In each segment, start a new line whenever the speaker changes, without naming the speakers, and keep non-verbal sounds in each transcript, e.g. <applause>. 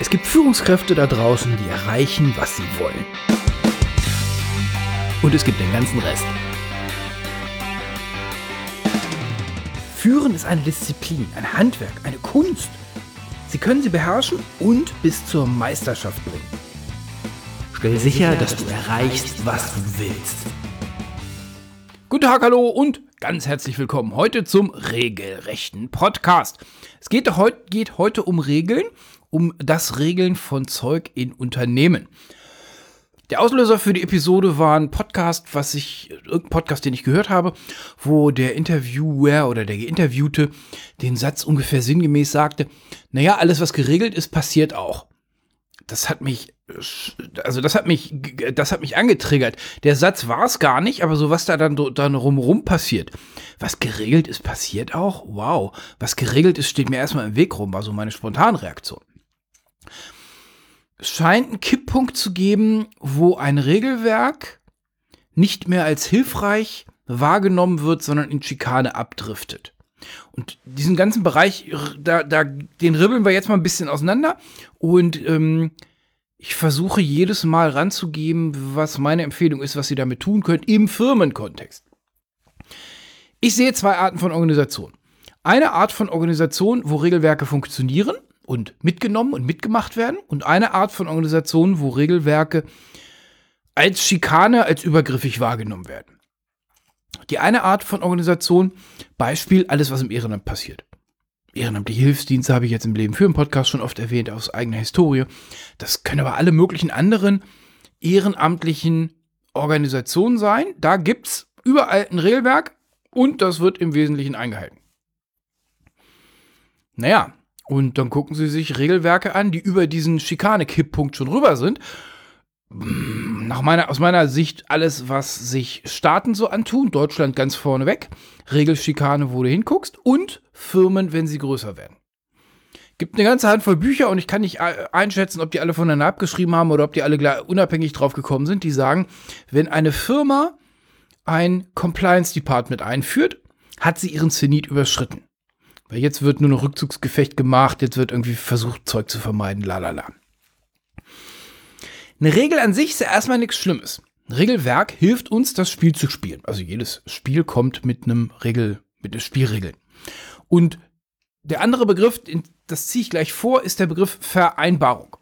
Es gibt Führungskräfte da draußen, die erreichen, was sie wollen. Und es gibt den ganzen Rest. Führen ist eine Disziplin, ein Handwerk, eine Kunst. Sie können sie beherrschen und bis zur Meisterschaft bringen. Stell sicher, dass du erreichst, was du willst. Guten Tag, hallo und ganz herzlich willkommen heute zum regelrechten Podcast. Es geht, geht heute um Regeln um das Regeln von Zeug in Unternehmen. Der Auslöser für die Episode war ein Podcast, was ich, irgendein Podcast, den ich gehört habe, wo der Interviewer oder der Geinterviewte den Satz ungefähr sinngemäß sagte, naja, alles was geregelt ist, passiert auch. Das hat mich, also das hat mich, das hat mich angetriggert. Der Satz war es gar nicht, aber so was da dann, dann rumrum passiert. Was geregelt ist, passiert auch? Wow. Was geregelt ist, steht mir erstmal im Weg rum, war so meine Spontanreaktion. Es scheint einen Kipppunkt zu geben, wo ein Regelwerk nicht mehr als hilfreich wahrgenommen wird, sondern in Schikane abdriftet. Und diesen ganzen Bereich, da, da, den ribbeln wir jetzt mal ein bisschen auseinander. Und ähm, ich versuche jedes Mal ranzugeben, was meine Empfehlung ist, was Sie damit tun können im Firmenkontext. Ich sehe zwei Arten von Organisation. Eine Art von Organisation, wo Regelwerke funktionieren und mitgenommen und mitgemacht werden und eine Art von Organisation, wo Regelwerke als Schikane, als übergriffig wahrgenommen werden. Die eine Art von Organisation, Beispiel alles, was im Ehrenamt passiert. Ehrenamtliche Hilfsdienste habe ich jetzt im Leben für einen Podcast schon oft erwähnt, aus eigener Historie. Das können aber alle möglichen anderen ehrenamtlichen Organisationen sein. Da gibt es überall ein Regelwerk und das wird im Wesentlichen eingehalten. Naja, und dann gucken sie sich Regelwerke an, die über diesen Schikane-Kipppunkt schon rüber sind. Nach meiner, aus meiner Sicht alles, was sich Staaten so antun, Deutschland ganz vorne weg, Regelschikane, wo du hinguckst, und Firmen, wenn sie größer werden. Gibt eine ganze Handvoll Bücher und ich kann nicht einschätzen, ob die alle voneinander abgeschrieben haben oder ob die alle unabhängig drauf gekommen sind, die sagen, wenn eine Firma ein Compliance Department einführt, hat sie ihren Zenit überschritten. Weil jetzt wird nur noch Rückzugsgefecht gemacht, jetzt wird irgendwie versucht, Zeug zu vermeiden, lalala. Eine Regel an sich ist ja erstmal nichts Schlimmes. Ein Regelwerk hilft uns, das Spiel zu spielen. Also jedes Spiel kommt mit einem Regel, mit Spielregeln. Und der andere Begriff, das ziehe ich gleich vor, ist der Begriff Vereinbarung.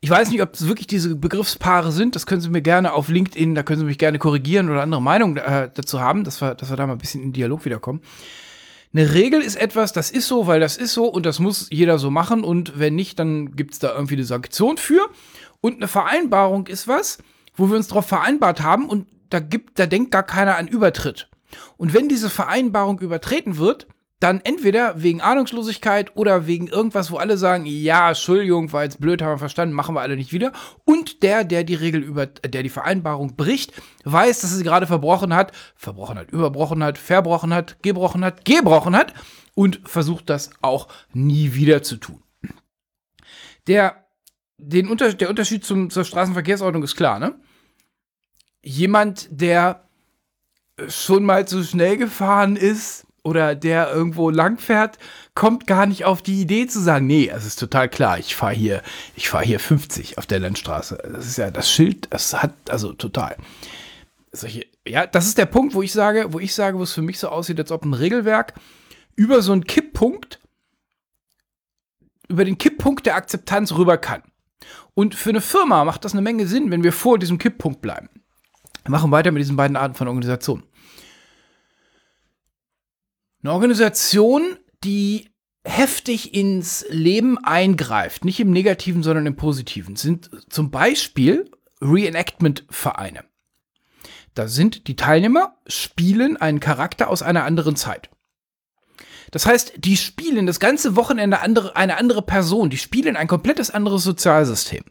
Ich weiß nicht, ob es wirklich diese Begriffspaare sind. Das können Sie mir gerne auf LinkedIn, da können Sie mich gerne korrigieren oder andere Meinungen äh, dazu haben, dass wir, dass wir da mal ein bisschen in Dialog wiederkommen. Eine Regel ist etwas, das ist so, weil das ist so und das muss jeder so machen und wenn nicht, dann gibt es da irgendwie eine Sanktion für. Und eine Vereinbarung ist was, wo wir uns darauf vereinbart haben und da gibt, da denkt gar keiner an Übertritt. Und wenn diese Vereinbarung übertreten wird, dann entweder wegen Ahnungslosigkeit oder wegen irgendwas, wo alle sagen, ja, Entschuldigung, war jetzt blöd, haben wir verstanden, machen wir alle nicht wieder. Und der, der die Regel über, der die Vereinbarung bricht, weiß, dass er sie gerade verbrochen hat, verbrochen hat, überbrochen hat, verbrochen hat, gebrochen hat, gebrochen hat und versucht das auch nie wieder zu tun. Der, den Unter der Unterschied zum, zur Straßenverkehrsordnung ist klar, ne? Jemand, der schon mal zu schnell gefahren ist, oder der irgendwo langfährt, kommt gar nicht auf die Idee zu sagen, nee, es ist total klar, ich fahre hier, ich fahre hier 50 auf der Landstraße. Das ist ja das Schild, das hat also total. Solche, ja, das ist der Punkt, wo ich sage, wo ich sage, wo es für mich so aussieht, als ob ein Regelwerk über so einen Kipppunkt, über den Kipppunkt der Akzeptanz rüber kann. Und für eine Firma macht das eine Menge Sinn, wenn wir vor diesem Kipppunkt bleiben. Wir machen weiter mit diesen beiden Arten von Organisationen. Eine Organisation, die heftig ins Leben eingreift, nicht im negativen, sondern im positiven, sind zum Beispiel Reenactment-Vereine. Da sind die Teilnehmer, spielen einen Charakter aus einer anderen Zeit. Das heißt, die spielen das ganze Wochenende andere, eine andere Person, die spielen ein komplettes anderes Sozialsystem.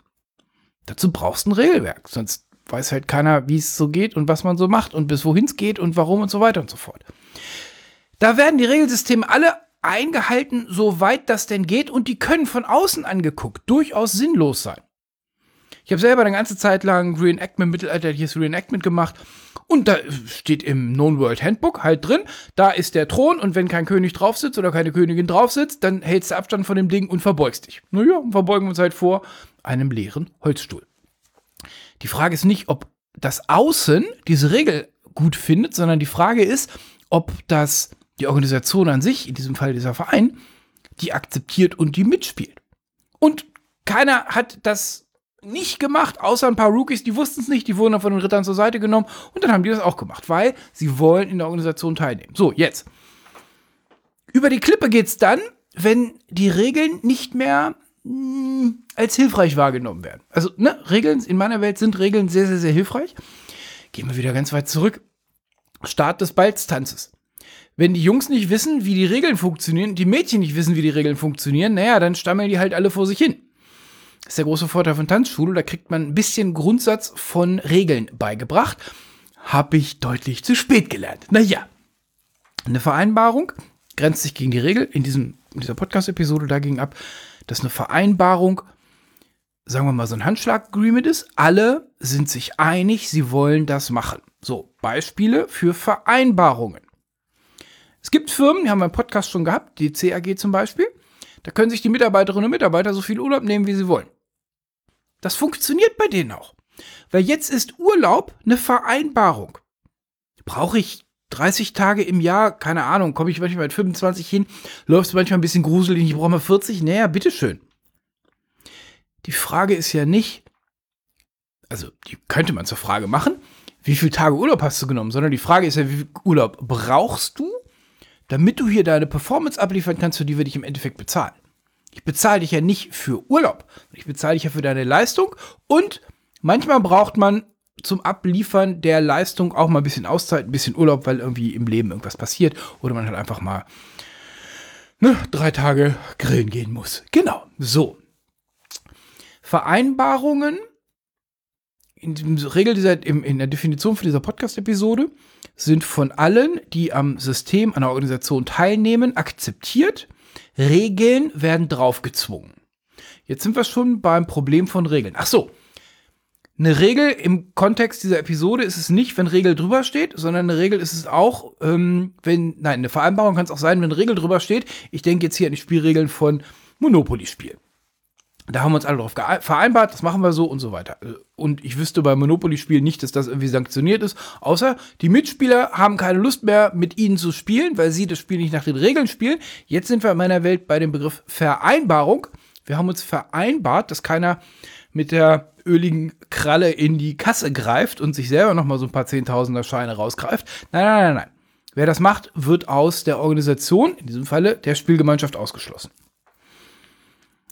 Dazu brauchst du ein Regelwerk, sonst weiß halt keiner, wie es so geht und was man so macht und bis wohin es geht und warum und so weiter und so fort. Da werden die Regelsysteme alle eingehalten, soweit das denn geht, und die können von außen angeguckt durchaus sinnlos sein. Ich habe selber eine ganze Zeit lang Reenactment, mittelalterliches Reenactment gemacht Und da steht im Known World Handbook halt drin, da ist der Thron und wenn kein König drauf sitzt oder keine Königin drauf sitzt, dann hältst du Abstand von dem Ding und verbeugst dich. Naja, verbeugen wir uns halt vor einem leeren Holzstuhl. Die Frage ist nicht, ob das Außen diese Regel gut findet, sondern die Frage ist, ob das die Organisation an sich, in diesem Fall dieser Verein, die akzeptiert und die mitspielt. Und keiner hat das nicht gemacht, außer ein paar Rookies, die wussten es nicht, die wurden dann von den Rittern zur Seite genommen und dann haben die das auch gemacht, weil sie wollen in der Organisation teilnehmen. So, jetzt. Über die Klippe geht es dann, wenn die Regeln nicht mehr mh, hm, als hilfreich wahrgenommen werden. Also, ne, Regeln, in meiner Welt sind Regeln sehr, sehr, sehr hilfreich. Gehen wir wieder ganz weit zurück. Start des Balztanzes. Wenn die Jungs nicht wissen, wie die Regeln funktionieren, die Mädchen nicht wissen, wie die Regeln funktionieren, naja, dann stammeln die halt alle vor sich hin. Das ist der große Vorteil von Tanzschule, da kriegt man ein bisschen Grundsatz von Regeln beigebracht. Habe ich deutlich zu spät gelernt. Naja, eine Vereinbarung grenzt sich gegen die Regel. In, diesem, in dieser Podcast-Episode dagegen ab, dass eine Vereinbarung, sagen wir mal, so ein Handschlag-Agreement ist. Alle sind sich einig, sie wollen das machen. So, Beispiele für Vereinbarungen. Es gibt Firmen, die haben wir im Podcast schon gehabt, die CAG zum Beispiel. Da können sich die Mitarbeiterinnen und Mitarbeiter so viel Urlaub nehmen, wie sie wollen. Das funktioniert bei denen auch. Weil jetzt ist Urlaub eine Vereinbarung. Brauche ich 30 Tage im Jahr, keine Ahnung, komme ich manchmal mit 25 hin, läufst du manchmal ein bisschen gruselig, ich brauche mal 40, naja, bitteschön. Die Frage ist ja nicht, also die könnte man zur Frage machen, wie viele Tage Urlaub hast du genommen, sondern die Frage ist ja, wie viel Urlaub brauchst du, damit du hier deine Performance abliefern kannst, für die wir dich im Endeffekt bezahlen. Ich bezahle dich ja nicht für Urlaub. Ich bezahle dich ja für deine Leistung und manchmal braucht man zum Abliefern der Leistung auch mal ein bisschen Auszeit, ein bisschen Urlaub, weil irgendwie im Leben irgendwas passiert oder man halt einfach mal ne, drei Tage grillen gehen muss. Genau, so. Vereinbarungen in dieser, in der Definition für dieser Podcast-Episode sind von allen, die am System einer Organisation teilnehmen, akzeptiert. Regeln werden draufgezwungen. Jetzt sind wir schon beim Problem von Regeln. Ach so. Eine Regel im Kontext dieser Episode ist es nicht, wenn Regel drüber steht, sondern eine Regel ist es auch, ähm, wenn, nein, eine Vereinbarung kann es auch sein, wenn Regel drüber steht. Ich denke jetzt hier an die Spielregeln von Monopoly-Spielen. Da haben wir uns alle darauf vereinbart, das machen wir so und so weiter. Und ich wüsste bei Monopoly-Spielen nicht, dass das irgendwie sanktioniert ist, außer die Mitspieler haben keine Lust mehr, mit ihnen zu spielen, weil sie das Spiel nicht nach den Regeln spielen. Jetzt sind wir in meiner Welt bei dem Begriff Vereinbarung. Wir haben uns vereinbart, dass keiner mit der öligen Kralle in die Kasse greift und sich selber nochmal so ein paar Zehntausender Scheine rausgreift. Nein, nein, nein, nein. Wer das macht, wird aus der Organisation, in diesem Falle der Spielgemeinschaft, ausgeschlossen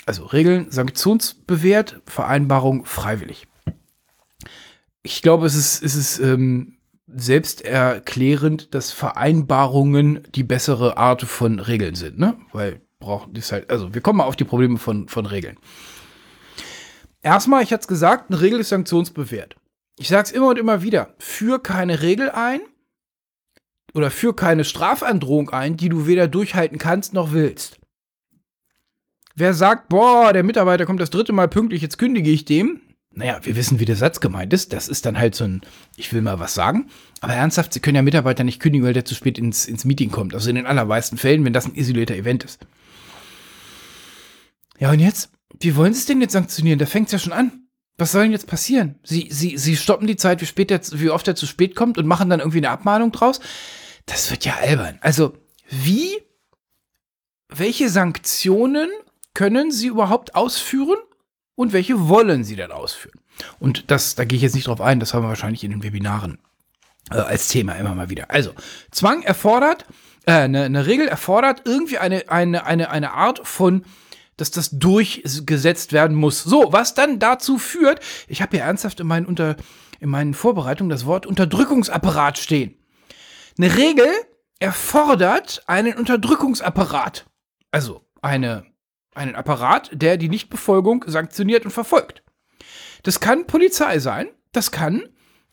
also Regeln sanktionsbewährt, Vereinbarung freiwillig. Ich glaube, es ist, es ist ähm, selbsterklärend, dass Vereinbarungen die bessere Art von Regeln sind, ne? Weil braucht das halt, also wir kommen mal auf die Probleme von, von Regeln. Erstmal, ich hatte es gesagt, eine Regel ist sanktionsbewährt. Ich sage es immer und immer wieder, führ keine Regel ein oder führ keine Strafandrohung ein, die du weder durchhalten kannst noch willst. Wer sagt, boah, der Mitarbeiter kommt das dritte Mal pünktlich, jetzt kündige ich dem. Naja, wir wissen, wie der Satz gemeint ist. Das ist dann halt so ein, ich will mal was sagen. Aber ernsthaft, Sie können ja Mitarbeiter nicht kündigen, weil der zu spät ins, ins Meeting kommt. Also in den allermeisten Fällen, wenn das ein isolierter Event ist. Ja, und jetzt? Wie wollen Sie es denn jetzt sanktionieren? Da fängt es ja schon an. Was soll denn jetzt passieren? Sie, Sie, Sie stoppen die Zeit, wie, spät der, wie oft er zu spät kommt und machen dann irgendwie eine Abmahnung draus? Das wird ja albern. Also, wie, welche Sanktionen können sie überhaupt ausführen und welche wollen sie dann ausführen? Und das, da gehe ich jetzt nicht drauf ein, das haben wir wahrscheinlich in den Webinaren äh, als Thema immer mal wieder. Also, Zwang erfordert, äh, eine, eine Regel erfordert irgendwie eine, eine, eine, eine Art von dass das durchgesetzt werden muss. So, was dann dazu führt, ich habe hier ernsthaft in meinen, Unter, in meinen Vorbereitungen das Wort Unterdrückungsapparat stehen. Eine Regel erfordert einen Unterdrückungsapparat. Also eine einen Apparat, der die Nichtbefolgung sanktioniert und verfolgt. Das kann Polizei sein, das kann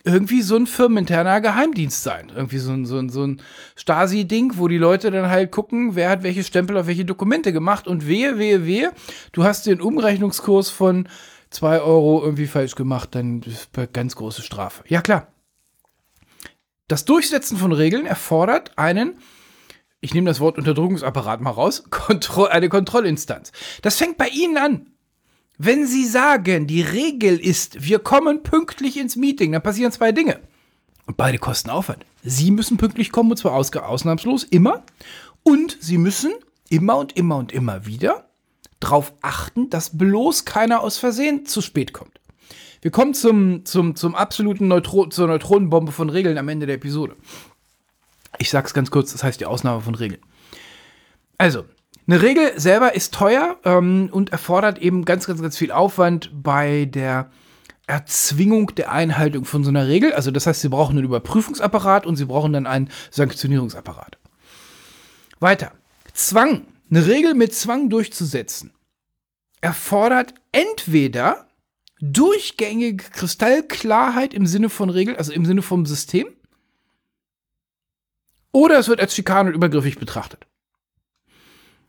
irgendwie so ein firmeninterner Geheimdienst sein. Irgendwie so ein, so ein, so ein Stasi-Ding, wo die Leute dann halt gucken, wer hat welche Stempel auf welche Dokumente gemacht und wehe, wehe, wehe, du hast den Umrechnungskurs von 2 Euro irgendwie falsch gemacht, dann ist eine ganz große Strafe. Ja, klar. Das Durchsetzen von Regeln erfordert einen, ich nehme das Wort Unterdrückungsapparat mal raus, <laughs> Kontro eine Kontrollinstanz. Das fängt bei Ihnen an. Wenn Sie sagen, die Regel ist, wir kommen pünktlich ins Meeting, dann passieren zwei Dinge. Und beide kosten Aufwand. Sie müssen pünktlich kommen, und zwar aus ausnahmslos, immer. Und Sie müssen immer und immer und immer wieder darauf achten, dass bloß keiner aus Versehen zu spät kommt. Wir kommen zum, zum, zum absoluten Neutro zur Neutronenbombe von Regeln am Ende der Episode. Ich sag's ganz kurz, das heißt die Ausnahme von Regeln. Also, eine Regel selber ist teuer ähm, und erfordert eben ganz, ganz, ganz viel Aufwand bei der Erzwingung der Einhaltung von so einer Regel. Also, das heißt, Sie brauchen einen Überprüfungsapparat und Sie brauchen dann einen Sanktionierungsapparat. Weiter. Zwang, eine Regel mit Zwang durchzusetzen, erfordert entweder durchgängige Kristallklarheit im Sinne von Regeln, also im Sinne vom System. Oder es wird als Schikane und übergriffig betrachtet.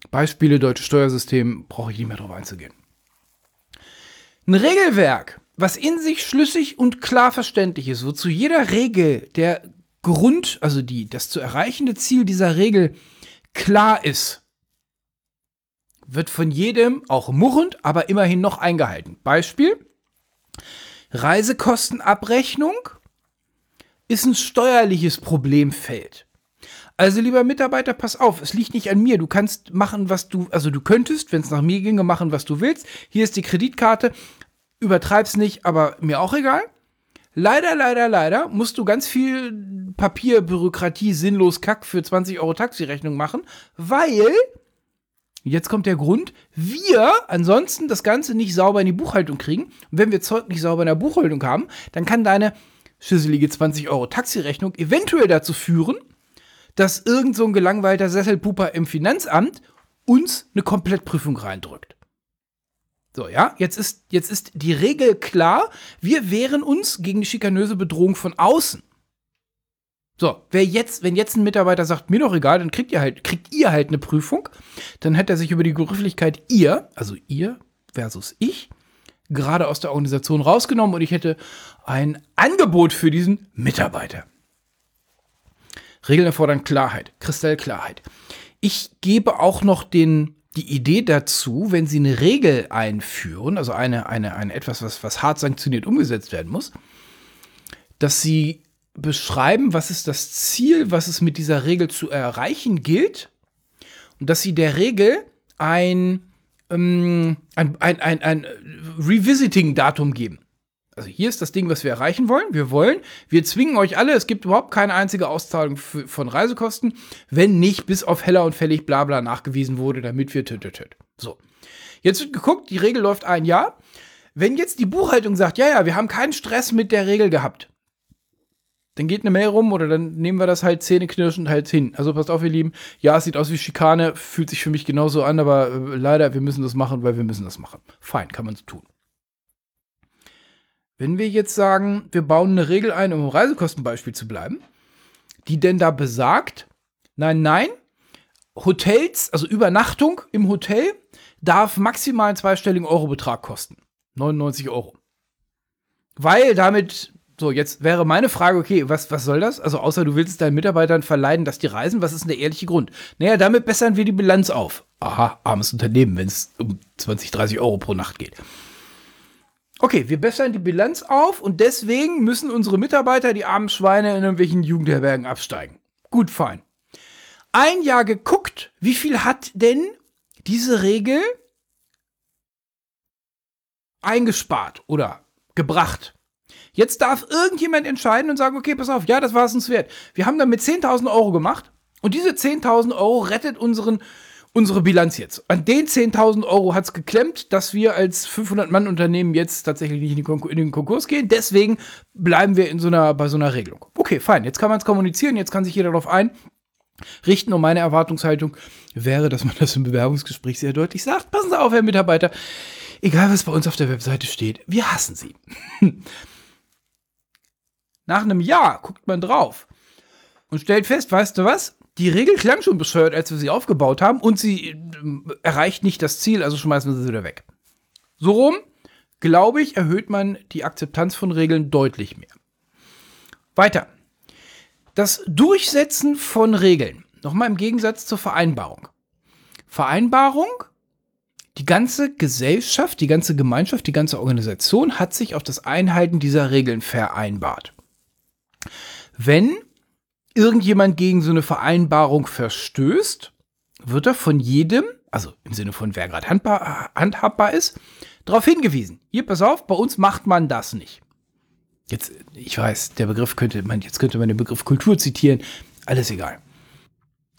Beispiele deutsches Steuersystem brauche ich nicht mehr drauf einzugehen. Ein Regelwerk, was in sich schlüssig und klar verständlich ist, wozu jeder Regel der Grund, also die, das zu erreichende Ziel dieser Regel klar ist, wird von jedem, auch murrend, aber immerhin noch eingehalten. Beispiel: Reisekostenabrechnung ist ein steuerliches Problemfeld. Also lieber Mitarbeiter, pass auf, es liegt nicht an mir. Du kannst machen, was du, also du könntest, wenn es nach mir ginge, machen, was du willst. Hier ist die Kreditkarte. Übertreib's nicht, aber mir auch egal. Leider, leider, leider musst du ganz viel Papierbürokratie, sinnlos Kack für 20 Euro Taxirechnung machen, weil Jetzt kommt der Grund, wir ansonsten das Ganze nicht sauber in die Buchhaltung kriegen. Und wenn wir Zeug nicht sauber in der Buchhaltung haben, dann kann deine schisselige 20 Euro Taxirechnung eventuell dazu führen, dass irgend so ein gelangweilter Sesselpuper im Finanzamt uns eine Komplettprüfung reindrückt. So, ja, jetzt ist, jetzt ist die Regel klar, wir wehren uns gegen die schikanöse Bedrohung von außen. So, wer jetzt, wenn jetzt ein Mitarbeiter sagt, mir doch egal, dann kriegt ihr halt, kriegt ihr halt eine Prüfung, dann hat er sich über die Begrifflichkeit ihr, also ihr versus ich, gerade aus der Organisation rausgenommen und ich hätte ein Angebot für diesen Mitarbeiter. Regeln erfordern Klarheit, Kristallklarheit. Ich gebe auch noch den, die Idee dazu, wenn Sie eine Regel einführen, also eine, eine, eine etwas, was, was hart sanktioniert umgesetzt werden muss, dass Sie beschreiben, was ist das Ziel, was es mit dieser Regel zu erreichen gilt. Und dass sie der Regel ein, ähm, ein, ein, ein, ein Revisiting-Datum geben. Also hier ist das Ding, was wir erreichen wollen. Wir wollen, wir zwingen euch alle, es gibt überhaupt keine einzige Auszahlung von Reisekosten, wenn nicht bis auf heller und fällig bla bla nachgewiesen wurde, damit wir töt, töt, töt. So. Jetzt wird geguckt, die Regel läuft ein Jahr. Wenn jetzt die Buchhaltung sagt, ja, ja, wir haben keinen Stress mit der Regel gehabt, dann geht eine Mail rum oder dann nehmen wir das halt zähneknirschend halt hin. Also passt auf, ihr Lieben. Ja, es sieht aus wie Schikane, fühlt sich für mich genauso an, aber äh, leider, wir müssen das machen, weil wir müssen das machen. Fein, kann man so tun. Wenn wir jetzt sagen, wir bauen eine Regel ein, um im Reisekostenbeispiel zu bleiben, die denn da besagt, nein, nein, Hotels, also Übernachtung im Hotel, darf maximal einen zweistelligen Eurobetrag kosten. 99 Euro. Weil damit so, jetzt wäre meine Frage, okay, was, was soll das? Also, außer du willst deinen Mitarbeitern verleiden, dass die reisen, was ist denn der ehrliche Grund? Naja, damit bessern wir die Bilanz auf. Aha, armes Unternehmen, wenn es um 20, 30 Euro pro Nacht geht. Okay, wir bessern die Bilanz auf und deswegen müssen unsere Mitarbeiter, die armen Schweine, in irgendwelchen Jugendherbergen absteigen. Gut, fein. Ein Jahr geguckt, wie viel hat denn diese Regel eingespart oder gebracht? Jetzt darf irgendjemand entscheiden und sagen, okay, pass auf, ja, das war es uns wert. Wir haben damit 10.000 Euro gemacht und diese 10.000 Euro rettet unseren, unsere Bilanz jetzt. An den 10.000 Euro hat es geklemmt, dass wir als 500-Mann-Unternehmen jetzt tatsächlich nicht in, in, den Konkurs gehen. Deswegen bleiben wir in so einer, bei so einer Regelung. Okay, fein. Jetzt kann man es kommunizieren, jetzt kann sich jeder darauf einrichten. Und meine Erwartungshaltung wäre, dass man das im Bewerbungsgespräch sehr deutlich sagt. Passen Sie auf, Herr Mitarbeiter. Egal, was bei uns auf der Webseite steht, wir hassen Sie. <laughs> Nach einem Jahr guckt man drauf und stellt fest, weißt du was? Die Regel klang schon bescheuert, als wir sie aufgebaut haben und sie äh, erreicht nicht das Ziel, also schmeißen wir sie wieder weg. So rum, glaube ich, erhöht man die Akzeptanz von Regeln deutlich mehr. Weiter. Das Durchsetzen von Regeln. Nochmal im Gegensatz zur Vereinbarung. Vereinbarung, die ganze Gesellschaft, die ganze Gemeinschaft, die ganze Organisation hat sich auf das Einhalten dieser Regeln vereinbart. Wenn irgendjemand gegen so eine Vereinbarung verstößt, wird er von jedem, also im Sinne von wer gerade handhabbar ist, darauf hingewiesen. Hier, pass auf, bei uns macht man das nicht. Jetzt, ich weiß, der Begriff könnte man, jetzt könnte man den Begriff Kultur zitieren. Alles egal.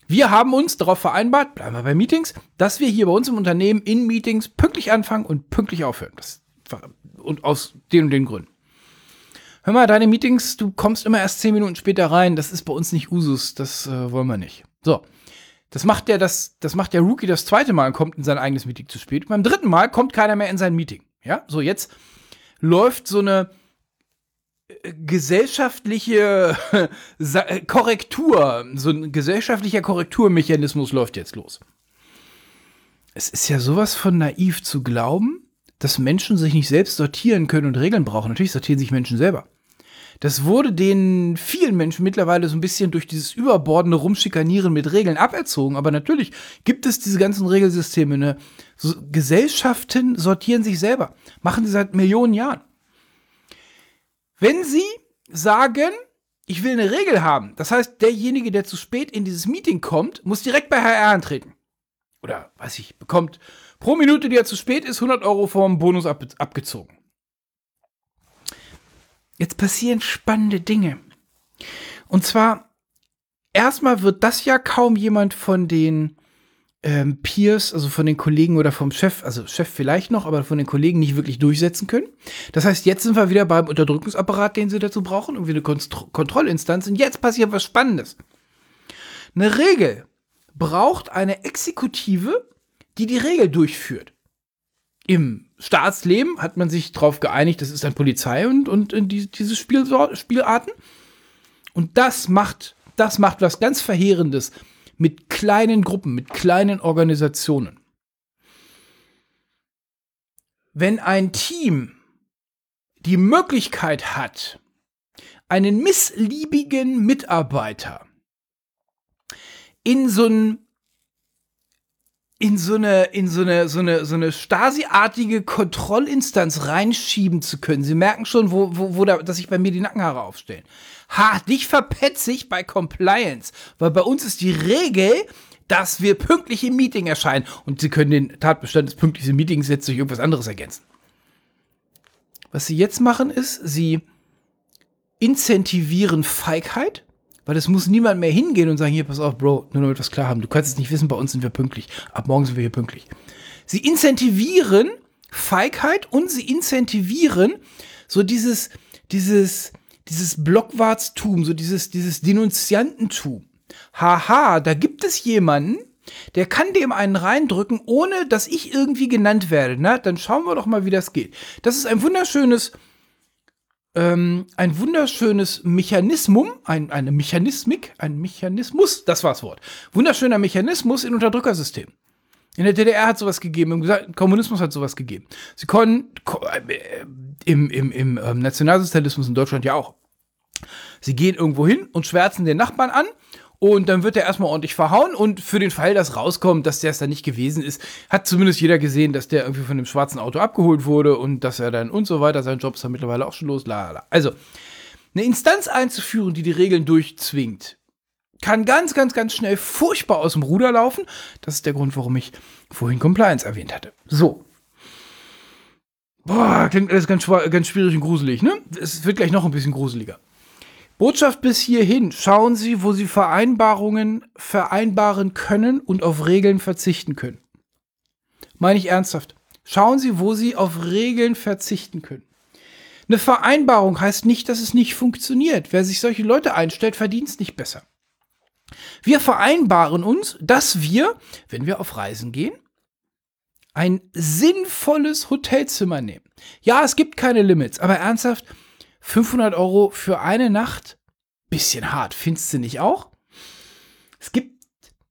Wir haben uns darauf vereinbart, bleiben wir bei Meetings, dass wir hier bei uns im Unternehmen in Meetings pünktlich anfangen und pünktlich aufhören. Das, und aus den und den Gründen. Hör mal, deine Meetings, du kommst immer erst zehn Minuten später rein. Das ist bei uns nicht Usus. Das äh, wollen wir nicht. So. Das macht der, das, das macht der Rookie das zweite Mal und kommt in sein eigenes Meeting zu spät. Beim dritten Mal kommt keiner mehr in sein Meeting. Ja, so jetzt läuft so eine äh, gesellschaftliche <laughs> äh, Korrektur, so ein gesellschaftlicher Korrekturmechanismus läuft jetzt los. Es ist ja sowas von naiv zu glauben, dass Menschen sich nicht selbst sortieren können und Regeln brauchen. Natürlich sortieren sich Menschen selber. Das wurde den vielen Menschen mittlerweile so ein bisschen durch dieses überbordende Rumschikanieren mit Regeln aberzogen. Aber natürlich gibt es diese ganzen Regelsysteme. Ne? So, Gesellschaften sortieren sich selber. Machen sie seit Millionen Jahren. Wenn sie sagen, ich will eine Regel haben, das heißt, derjenige, der zu spät in dieses Meeting kommt, muss direkt bei HR antreten. Oder, weiß ich, bekommt pro Minute, die er zu spät ist, 100 Euro vom Bonus ab abgezogen. Jetzt passieren spannende Dinge. Und zwar, erstmal wird das ja kaum jemand von den ähm, Peers, also von den Kollegen oder vom Chef, also Chef vielleicht noch, aber von den Kollegen nicht wirklich durchsetzen können. Das heißt, jetzt sind wir wieder beim Unterdrückungsapparat, den sie dazu brauchen, irgendwie eine Kontro Kontrollinstanz. Und jetzt passiert was Spannendes. Eine Regel braucht eine Exekutive, die die Regel durchführt. Im Staatsleben hat man sich darauf geeinigt, das ist dann Polizei und, und, und die, diese Spiel, Spielarten. Und das macht, das macht was ganz Verheerendes mit kleinen Gruppen, mit kleinen Organisationen. Wenn ein Team die Möglichkeit hat, einen missliebigen Mitarbeiter in so ein in so eine, in so eine, so eine, so eine Stasi-artige Kontrollinstanz reinschieben zu können. Sie merken schon, wo, wo, wo da, dass sich bei mir die Nackenhaare aufstellen. Ha, dich verpetze ich bei Compliance. Weil bei uns ist die Regel, dass wir pünktlich im Meeting erscheinen. Und sie können den Tatbestand des pünktlichen Meetings jetzt durch irgendwas anderes ergänzen. Was sie jetzt machen, ist, sie incentivieren Feigheit weil es muss niemand mehr hingehen und sagen, hier, pass auf, Bro, nur damit wir klar haben. Du kannst es nicht wissen, bei uns sind wir pünktlich. Ab morgen sind wir hier pünktlich. Sie incentivieren Feigheit und sie incentivieren so dieses, dieses, dieses Blockwartstum, so dieses, dieses Denunziantentum. Haha, da gibt es jemanden, der kann dem einen reindrücken, ohne dass ich irgendwie genannt werde. Na, dann schauen wir doch mal, wie das geht. Das ist ein wunderschönes ähm, ein wunderschönes Mechanismum, ein, eine Mechanismik, ein Mechanismus, das war das Wort. Wunderschöner Mechanismus in Unterdrückersystem. In der DDR hat sowas gegeben, im Kommunismus hat sowas gegeben. Sie konnten, äh, im, im, im ähm, Nationalsozialismus in Deutschland ja auch. Sie gehen irgendwo hin und schwärzen den Nachbarn an und dann wird er erstmal ordentlich verhauen. Und für den Fall, dass rauskommt, dass der es da nicht gewesen ist, hat zumindest jeder gesehen, dass der irgendwie von dem schwarzen Auto abgeholt wurde und dass er dann und so weiter. Sein Job ist dann mittlerweile auch schon los. Lalala. Also, eine Instanz einzuführen, die die Regeln durchzwingt, kann ganz, ganz, ganz schnell furchtbar aus dem Ruder laufen. Das ist der Grund, warum ich vorhin Compliance erwähnt hatte. So. Boah, klingt alles ganz, ganz schwierig und gruselig, ne? Es wird gleich noch ein bisschen gruseliger. Botschaft bis hierhin. Schauen Sie, wo Sie Vereinbarungen vereinbaren können und auf Regeln verzichten können. Meine ich ernsthaft. Schauen Sie, wo Sie auf Regeln verzichten können. Eine Vereinbarung heißt nicht, dass es nicht funktioniert. Wer sich solche Leute einstellt, verdient es nicht besser. Wir vereinbaren uns, dass wir, wenn wir auf Reisen gehen, ein sinnvolles Hotelzimmer nehmen. Ja, es gibt keine Limits, aber ernsthaft, 500 Euro für eine Nacht? Bisschen hart, findest du nicht auch? Es gibt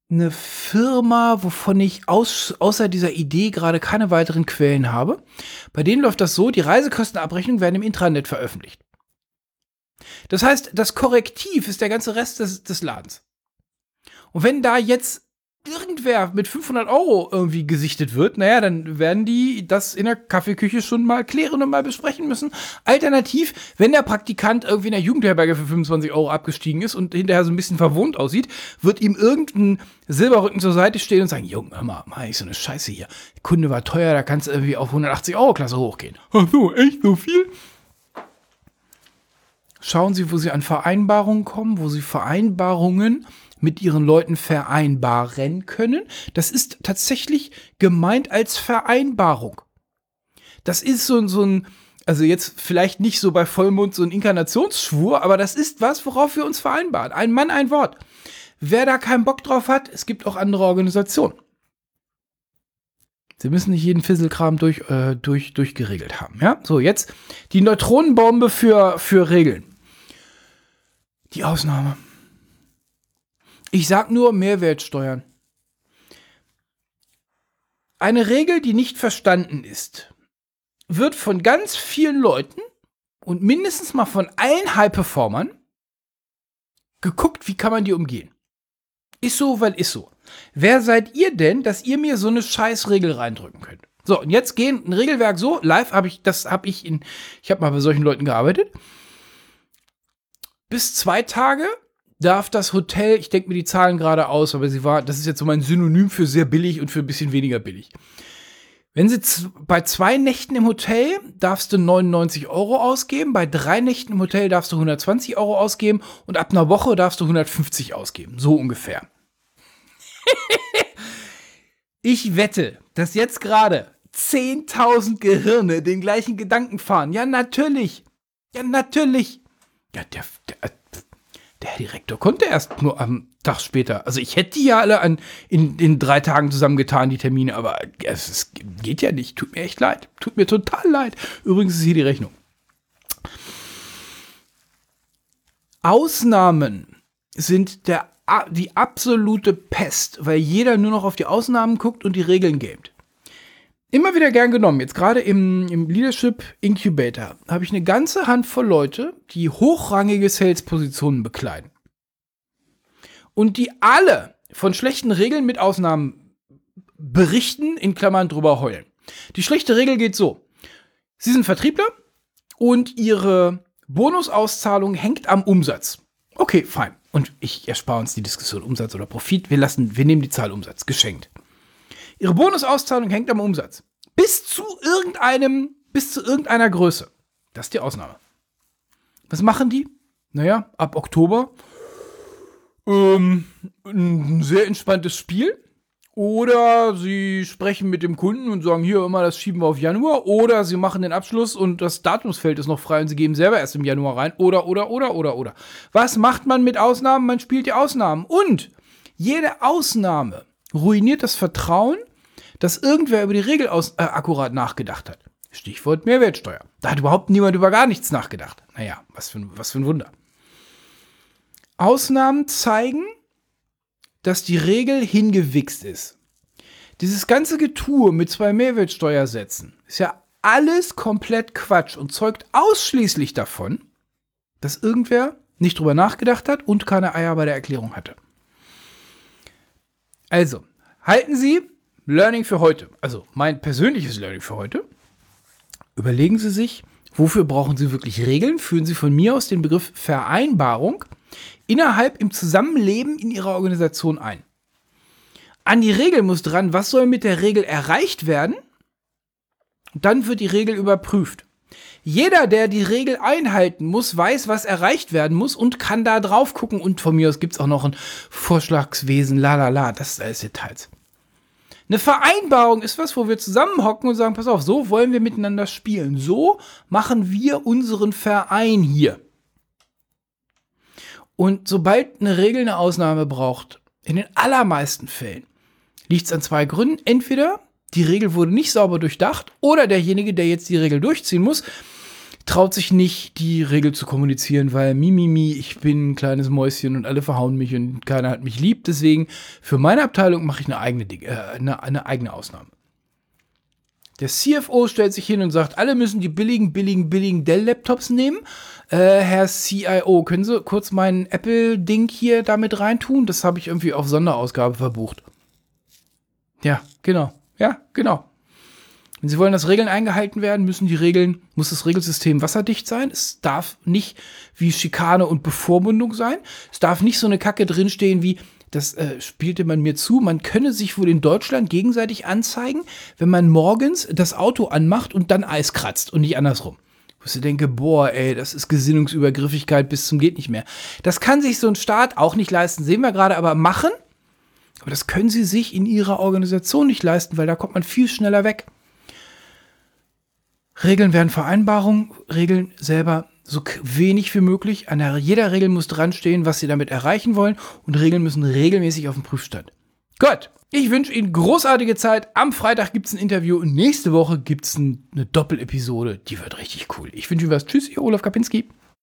eine Firma, wovon ich aus, außer dieser Idee gerade keine weiteren Quellen habe. Bei denen läuft das so, die Reisekostenabrechnungen werden im Intranet veröffentlicht. Das heißt, das Korrektiv ist der ganze Rest des, des Ladens. Und wenn da jetzt irgendwer mit 500 Euro irgendwie gesichtet wird, naja, dann werden die das in der Kaffeeküche schon mal klären und mal besprechen müssen. Alternativ, wenn der Praktikant irgendwie in der Jugendherberge für 25 Euro abgestiegen ist und hinterher so ein bisschen verwohnt aussieht, wird ihm irgendein Silberrücken zur Seite stehen und sagen, Junge, hör mal, mach ich so eine Scheiße hier. Der Kunde war teuer, da kannst du irgendwie auf 180 Euro Klasse hochgehen. <laughs> Ach so, echt so viel? Schauen Sie, wo Sie an Vereinbarungen kommen, wo Sie Vereinbarungen mit ihren Leuten vereinbaren können. Das ist tatsächlich gemeint als Vereinbarung. Das ist so, so ein, also jetzt vielleicht nicht so bei Vollmond so ein Inkarnationsschwur, aber das ist was, worauf wir uns vereinbaren. Ein Mann, ein Wort. Wer da keinen Bock drauf hat, es gibt auch andere Organisationen. Sie müssen nicht jeden Fisselkram durch, äh, durch, durchgeregelt haben. Ja? So, jetzt die Neutronenbombe für, für Regeln. Die Ausnahme. Ich sag nur Mehrwertsteuern. Eine Regel, die nicht verstanden ist, wird von ganz vielen Leuten und mindestens mal von allen High-Performern geguckt, wie kann man die umgehen. Ist so, weil ist so. Wer seid ihr denn, dass ihr mir so eine scheiß Regel reindrücken könnt? So, und jetzt gehen ein Regelwerk so, live habe ich, das habe ich in, ich habe mal bei solchen Leuten gearbeitet. Bis zwei Tage darf das Hotel, ich denke mir die Zahlen gerade aus, aber sie war, das ist jetzt so mein Synonym für sehr billig und für ein bisschen weniger billig. Wenn sie bei zwei Nächten im Hotel darfst du 99 Euro ausgeben, bei drei Nächten im Hotel darfst du 120 Euro ausgeben und ab einer Woche darfst du 150 ausgeben. So ungefähr. <laughs> ich wette, dass jetzt gerade 10.000 Gehirne den gleichen Gedanken fahren. Ja, natürlich. Ja, natürlich. Ja, der, der, der Direktor konnte erst nur am Tag später. Also ich hätte die ja alle an, in, in drei Tagen zusammengetan, die Termine, aber es, es geht ja nicht. Tut mir echt leid. Tut mir total leid. Übrigens ist hier die Rechnung. Ausnahmen sind der, die absolute Pest, weil jeder nur noch auf die Ausnahmen guckt und die Regeln gamet immer wieder gern genommen. Jetzt gerade im, im Leadership Incubator habe ich eine ganze Handvoll Leute, die hochrangige Sales-Positionen bekleiden. Und die alle von schlechten Regeln mit Ausnahmen berichten, in Klammern drüber heulen. Die schlechte Regel geht so. Sie sind Vertriebler und ihre Bonusauszahlung hängt am Umsatz. Okay, fein. Und ich erspare uns die Diskussion Umsatz oder Profit. Wir lassen, wir nehmen die Zahl Umsatz, geschenkt. Ihre Bonusauszahlung hängt am Umsatz. Bis zu irgendeinem, bis zu irgendeiner Größe. Das ist die Ausnahme. Was machen die? Naja, ab Oktober ähm, ein sehr entspanntes Spiel. Oder sie sprechen mit dem Kunden und sagen, hier immer, das schieben wir auf Januar. Oder sie machen den Abschluss und das Datumsfeld ist noch frei und sie geben selber erst im Januar rein. Oder, oder, oder, oder, oder. Was macht man mit Ausnahmen? Man spielt die Ausnahmen. Und jede Ausnahme ruiniert das Vertrauen dass irgendwer über die Regel aus, äh, akkurat nachgedacht hat. Stichwort Mehrwertsteuer. Da hat überhaupt niemand über gar nichts nachgedacht. Naja, was für, was für ein Wunder. Ausnahmen zeigen, dass die Regel hingewichst ist. Dieses ganze Getue mit zwei Mehrwertsteuersätzen ist ja alles komplett Quatsch und zeugt ausschließlich davon, dass irgendwer nicht drüber nachgedacht hat und keine Eier bei der Erklärung hatte. Also, halten Sie Learning für heute, also mein persönliches Learning für heute. Überlegen Sie sich, wofür brauchen Sie wirklich Regeln? Führen Sie von mir aus den Begriff Vereinbarung innerhalb im Zusammenleben in Ihrer Organisation ein. An die Regel muss dran, was soll mit der Regel erreicht werden? Dann wird die Regel überprüft. Jeder, der die Regel einhalten muss, weiß, was erreicht werden muss und kann da drauf gucken. Und von mir aus gibt es auch noch ein Vorschlagswesen, la la la, das ist alles Details. Eine Vereinbarung ist was, wo wir zusammenhocken und sagen, pass auf, so wollen wir miteinander spielen. So machen wir unseren Verein hier. Und sobald eine Regel eine Ausnahme braucht, in den allermeisten Fällen, liegt es an zwei Gründen. Entweder die Regel wurde nicht sauber durchdacht oder derjenige, der jetzt die Regel durchziehen muss, traut sich nicht, die Regel zu kommunizieren, weil Mimimi, mi, mi, ich bin ein kleines Mäuschen und alle verhauen mich und keiner hat mich lieb. Deswegen, für meine Abteilung mache ich eine eigene, äh, eine, eine eigene Ausnahme. Der CFO stellt sich hin und sagt, alle müssen die billigen, billigen, billigen Dell-Laptops nehmen. Äh, Herr CIO, können Sie kurz mein Apple-Ding hier damit reintun? Das habe ich irgendwie auf Sonderausgabe verbucht. Ja, genau. Ja, genau. Wenn Sie wollen, dass Regeln eingehalten werden, müssen die Regeln, muss das Regelsystem wasserdicht sein. Es darf nicht wie Schikane und Bevormundung sein. Es darf nicht so eine Kacke drinstehen wie, das äh, spielte man mir zu, man könne sich wohl in Deutschland gegenseitig anzeigen, wenn man morgens das Auto anmacht und dann Eis kratzt und nicht andersrum. Wo ich denke, boah, ey, das ist Gesinnungsübergriffigkeit bis zum geht nicht mehr. Das kann sich so ein Staat auch nicht leisten, sehen wir gerade, aber machen. Aber das können sie sich in ihrer Organisation nicht leisten, weil da kommt man viel schneller weg. Regeln werden Vereinbarungen, Regeln selber so wenig wie möglich. An jeder Regel muss dran stehen, was sie damit erreichen wollen und Regeln müssen regelmäßig auf dem Prüfstand. Gut, ich wünsche Ihnen großartige Zeit. Am Freitag gibt es ein Interview und nächste Woche gibt es eine Doppelepisode. Die wird richtig cool. Ich wünsche Ihnen was. Tschüss, Ihr Olaf Kapinski.